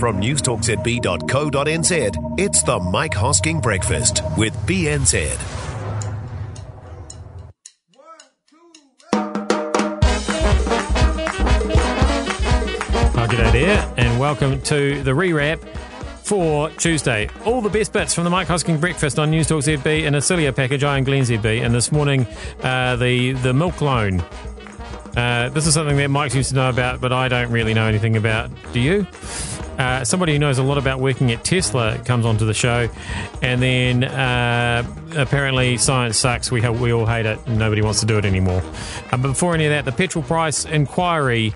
From newstalkzb.co.nz, it's the Mike Hosking Breakfast with BNZ. Oh, g'day there, and welcome to the rewrap for Tuesday. All the best bits from the Mike Hosking breakfast on News Talk ZB in a sillier package. I am Glenn ZB, and this morning uh, the the milk loan. Uh, this is something that Mike seems to know about, but I don't really know anything about. Do you? Uh, somebody who knows a lot about working at Tesla comes onto the show, and then uh, apparently science sucks. We we all hate it, nobody wants to do it anymore. Uh, but before any of that, the petrol price inquiry.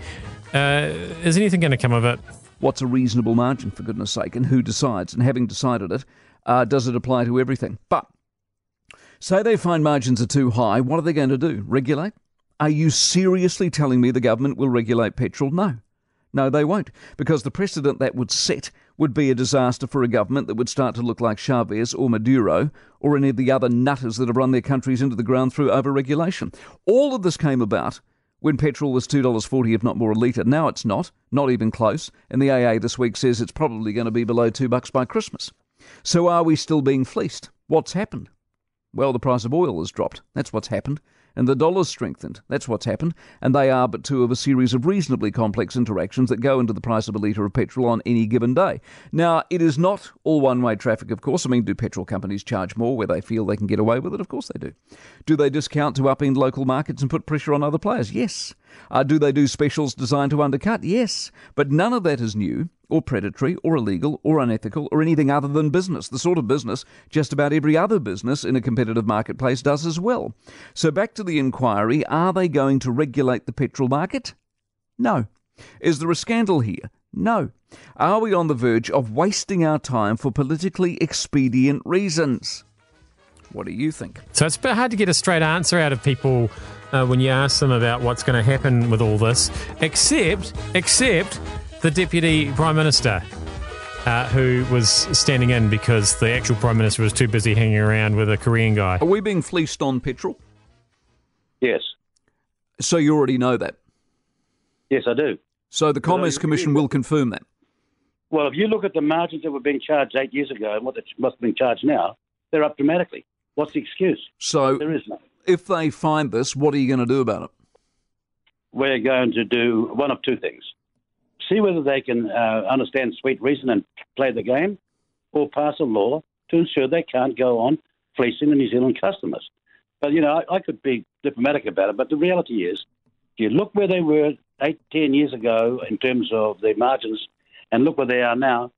Uh, is anything going to come of it? What's a reasonable margin, for goodness sake, and who decides? And having decided it, uh, does it apply to everything? But say they find margins are too high, what are they going to do? Regulate? Are you seriously telling me the government will regulate petrol? No. No, they won't, because the precedent that would set would be a disaster for a government that would start to look like Chavez or Maduro or any of the other nutters that have run their countries into the ground through overregulation. All of this came about when petrol was $2.40, if not more a litre. Now it's not, not even close, and the AA this week says it's probably going to be below 2 bucks by Christmas. So are we still being fleeced? What's happened? Well, the price of oil has dropped. That's what's happened and the dollar's strengthened. That's what's happened, and they are but two of a series of reasonably complex interactions that go into the price of a litre of petrol on any given day. Now, it is not all one way traffic, of course. I mean, do petrol companies charge more where they feel they can get away with it? Of course they do. Do they discount to upend local markets and put pressure on other players? Yes. Uh, do they do specials designed to undercut? Yes. But none of that is new or predatory or illegal or unethical or anything other than business, the sort of business just about every other business in a competitive marketplace does as well. So back to the inquiry are they going to regulate the petrol market? No. Is there a scandal here? No. Are we on the verge of wasting our time for politically expedient reasons? What do you think? So it's a bit hard to get a straight answer out of people uh, when you ask them about what's going to happen with all this, except, except the deputy prime minister. Uh, who was standing in because the actual prime minister was too busy hanging around with a Korean guy. Are we being fleeced on petrol? Yes. So you already know that. Yes, I do. So the Commerce Commission will confirm that. Well, if you look at the margins that were being charged eight years ago and what what's being charged now, they're up dramatically. What's the excuse? So there is none. If they find this, what are you going to do about it? We're going to do one of two things see whether they can uh, understand sweet reason and play the game, or pass a law to ensure they can't go on fleecing the New Zealand customers. But, you know, I, I could be diplomatic about it, but the reality is, if you look where they were eight, ten years ago in terms of their margins, and look where they are now,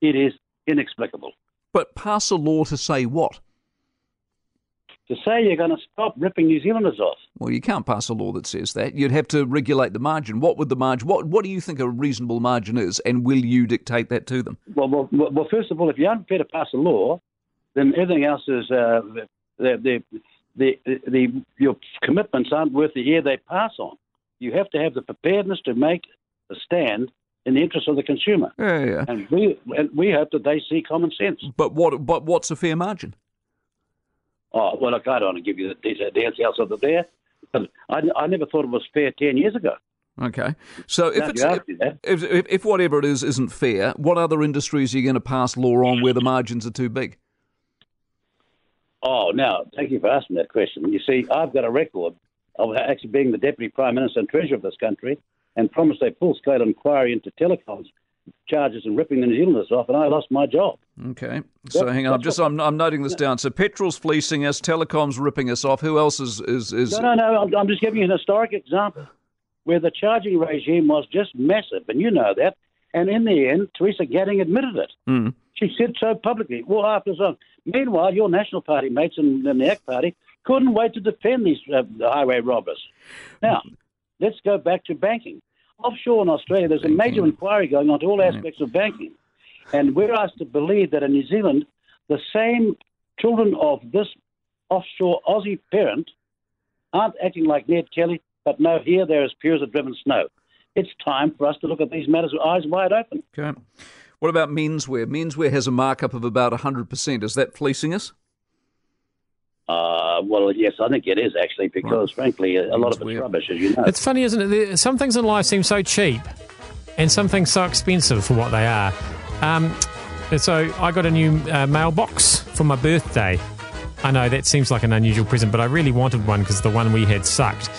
it is inexplicable. But pass a law to say what? To say you're going to stop ripping New Zealanders off. Well, you can't pass a law that says that. You'd have to regulate the margin. What would the margin? What What do you think a reasonable margin is, and will you dictate that to them? Well, well, well first of all, if you aren't prepared to pass a law, then everything else is uh, the, the, the, the, your commitments aren't worth the air they pass on. You have to have the preparedness to make a stand in the interest of the consumer. Yeah, yeah. And we and we hope that they see common sense. But what? But what's a fair margin? Oh, well, look, I don't want to give you the, the uh, details of it there. But I, I never thought it was fair 10 years ago. Okay. So if, it's, if, if, if, whatever it is isn't fair, what other industries are you going to pass law on where the margins are too big? Oh, now, thank you for asking that question. You see, I've got a record of actually being the Deputy Prime Minister and Treasurer of this country and promised a full scale inquiry into telecoms charges and ripping the New Zealanders off, and I lost my job. Okay, so yep, hang on, I'm just I'm, I'm noting this down. So petrol's fleecing us, telecoms ripping us off. Who else is is, is... No, no, no. I'm, I'm just giving you an historic example where the charging regime was just massive, and you know that. And in the end, Theresa Gattung admitted it. Mm. She said so publicly. Well, after so, meanwhile, your National Party mates in, in the ACT Party couldn't wait to defend these uh, highway robbers. Now, let's go back to banking offshore in Australia, there's a major inquiry going on to all aspects of banking. And we're asked to believe that in New Zealand, the same children of this offshore Aussie parent aren't acting like Ned Kelly, but no, here they're as pure as a driven snow. It's time for us to look at these matters with eyes wide open. Okay. What about menswear? Menswear has a markup of about 100%. Is that fleecing us? Uh, well, yes, I think it is actually because, right. frankly, a, a lot of it's weird. rubbish, as you know. It's funny, isn't it? Some things in life seem so cheap. and some things so expensive for what they are. Um, so I got a new uh, mailbox for my birthday. I know that seems like an unusual present, but I really wanted one because the one we had sucked.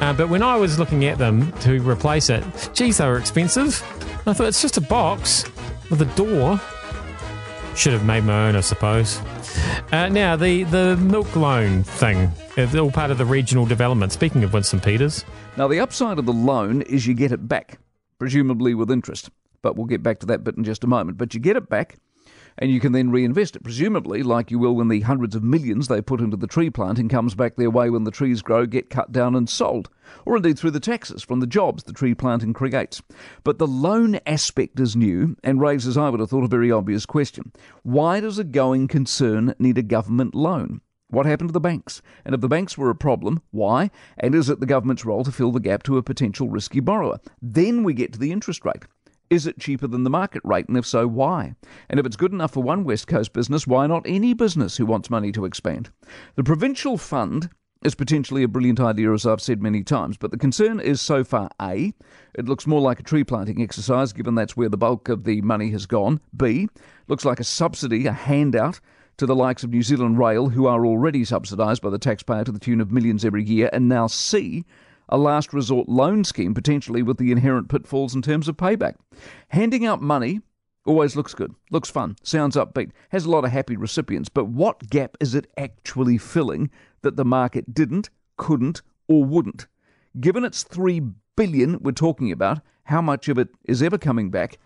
Uh, but when I was looking at them to replace it, geez, they were expensive. I thought it's just a box with a door. Should have made my own, I suppose. Uh, now, the, the milk loan thing, it's all part of the regional development. Speaking of Winston Peters, Now, the upside of the loan is you get it back, presumably with interest. But we'll get back to that bit in just a moment. But you get it back, and you can then reinvest it, presumably like you will when the hundreds of millions they put into the tree planting comes back their way when the trees grow, get cut down and sold, or indeed through the taxes from the jobs the tree planting creates. But the loan aspect is new and raises, I would have thought, a very obvious question. Why does a going concern need a government loan? What happened to the banks? And if the banks were a problem, why? And is it the government's role to fill the gap to a potential risky borrower? Then we get to the interest rate. Is it cheaper than the market rate? And if so, why? And if it's good enough for one West Coast business, why not any business who wants money to expand? The provincial fund is potentially a brilliant idea, as I've said many times, but the concern is so far A, it looks more like a tree planting exercise, given that's where the bulk of the money has gone. B, looks like a subsidy, a handout to the likes of New Zealand Rail, who are already subsidised by the taxpayer to the tune of millions every year. And now C, a last resort loan scheme, potentially with the inherent pitfalls in terms of payback. Handing out money always looks good, looks fun, sounds upbeat, has a lot of happy recipients, but what gap is it actually filling that the market didn't, couldn't, or wouldn't? Given it's 3 billion we're talking about, how much of it is ever coming back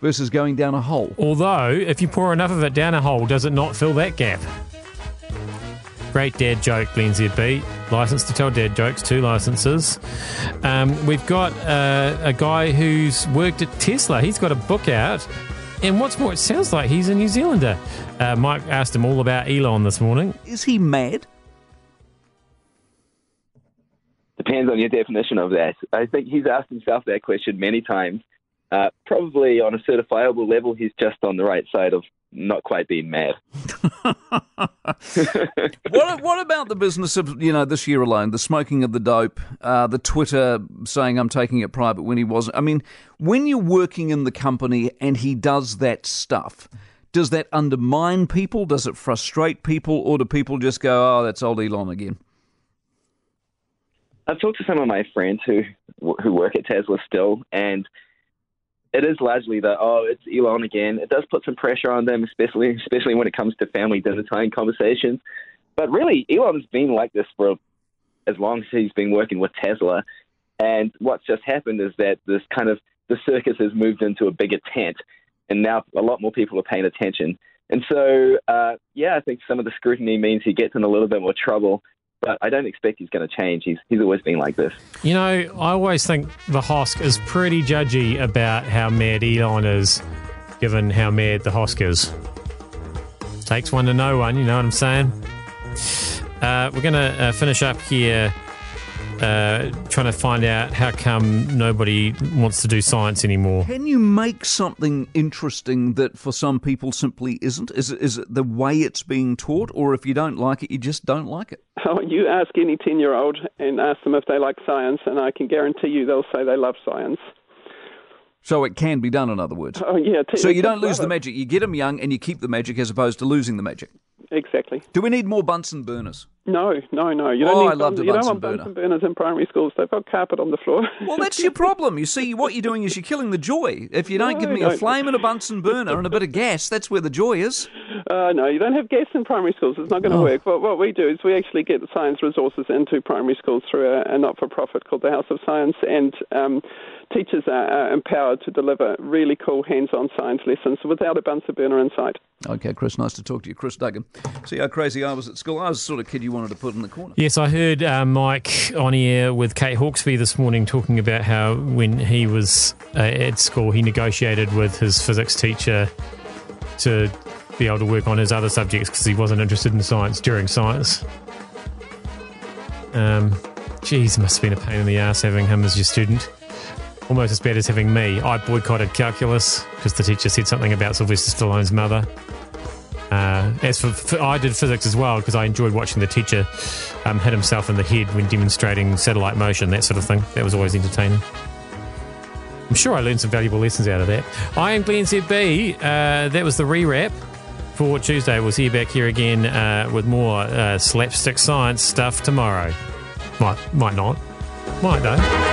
versus going down a hole? although if you pour enough of it down a hole, does it not fill that gap? Great dad joke, Glenn ZB. License to tell dad jokes, two licenses. Um, we've got uh, a guy who's worked at Tesla. He's got a book out. And what's more, it sounds like he's a New Zealander. Uh, Mike asked him all about Elon this morning. Is he mad? Depends on your definition of that. I think he's asked himself that question many times. Uh, probably on a certifiable level, he's just on the right side of not quite being mad. what, what about the business of, you know, this year alone, the smoking of the dope, uh, the Twitter saying I'm taking it private when he wasn't? I mean, when you're working in the company and he does that stuff, does that undermine people? Does it frustrate people? Or do people just go, oh, that's old Elon again? I've talked to some of my friends who who work at Tesla still, and it is largely that oh, it's Elon again. It does put some pressure on them, especially especially when it comes to family dinner time conversations. But really, Elon's been like this for as long as he's been working with Tesla. And what's just happened is that this kind of the circus has moved into a bigger tent, and now a lot more people are paying attention. And so, uh, yeah, I think some of the scrutiny means he gets in a little bit more trouble. But I don't expect he's going to change. He's he's always been like this. You know, I always think the Hosk is pretty judgy about how mad Elon is, given how mad the Hosk is. Takes one to know one, you know what I'm saying? Uh, we're going to uh, finish up here uh, trying to find out how come nobody wants to do science anymore. Can you make something interesting that for some people simply isn't? Is it, is it the way it's being taught, or if you don't like it, you just don't like it? Oh, you ask any 10 year old and ask them if they like science, and I can guarantee you they'll say they love science. So it can be done, in other words. Oh, yeah. So you don't lose the magic. You get them young and you keep the magic as opposed to losing the magic. Exactly. Do we need more Bunsen burners? No, no, no. You don't Oh, need I love the you don't Bunsen want burner. Bunsen burners in primary schools. They've got carpet on the floor. Well, that's your problem. You see, what you're doing is you're killing the joy. If you don't No, give me a flame and a Bunsen burner and a bit of gas, that's where the joy is. Uh, no, you don't have gas in primary schools. It's not going to Oh. work. What, what we do is we actually get science resources into primary schools through a, a not-for-profit called the House of Science, and um, teachers are, are empowered to deliver really cool hands-on science lessons without a Bunsen burner in sight. Okay, Chris, nice to talk to you. Chris Duggan. See how crazy I was at school? I was the sort of kid you wanted to put in the corner. Yes, I heard uh, Mike on air with Kate Hawkesby this morning talking about how when he was uh, at school, he negotiated with his physics teacher to be able to work on his other subjects because he wasn't interested in science during science. Um, geez, must have been a pain in the ass having him as your student. Almost as bad as having me. I boycotted calculus because the teacher said something about Sylvester Stallone's mother. Uh, as for, for I did physics as well because I enjoyed watching the teacher um, hit himself in the head when demonstrating satellite motion, that sort of thing. That was always entertaining. I'm sure I learned some valuable lessons out of that. I am Glenn ZB. Uh, that was the rewrap for Tuesday. We'll see you back here again uh, with more uh, slapstick science stuff tomorrow. Might, might not. Might though.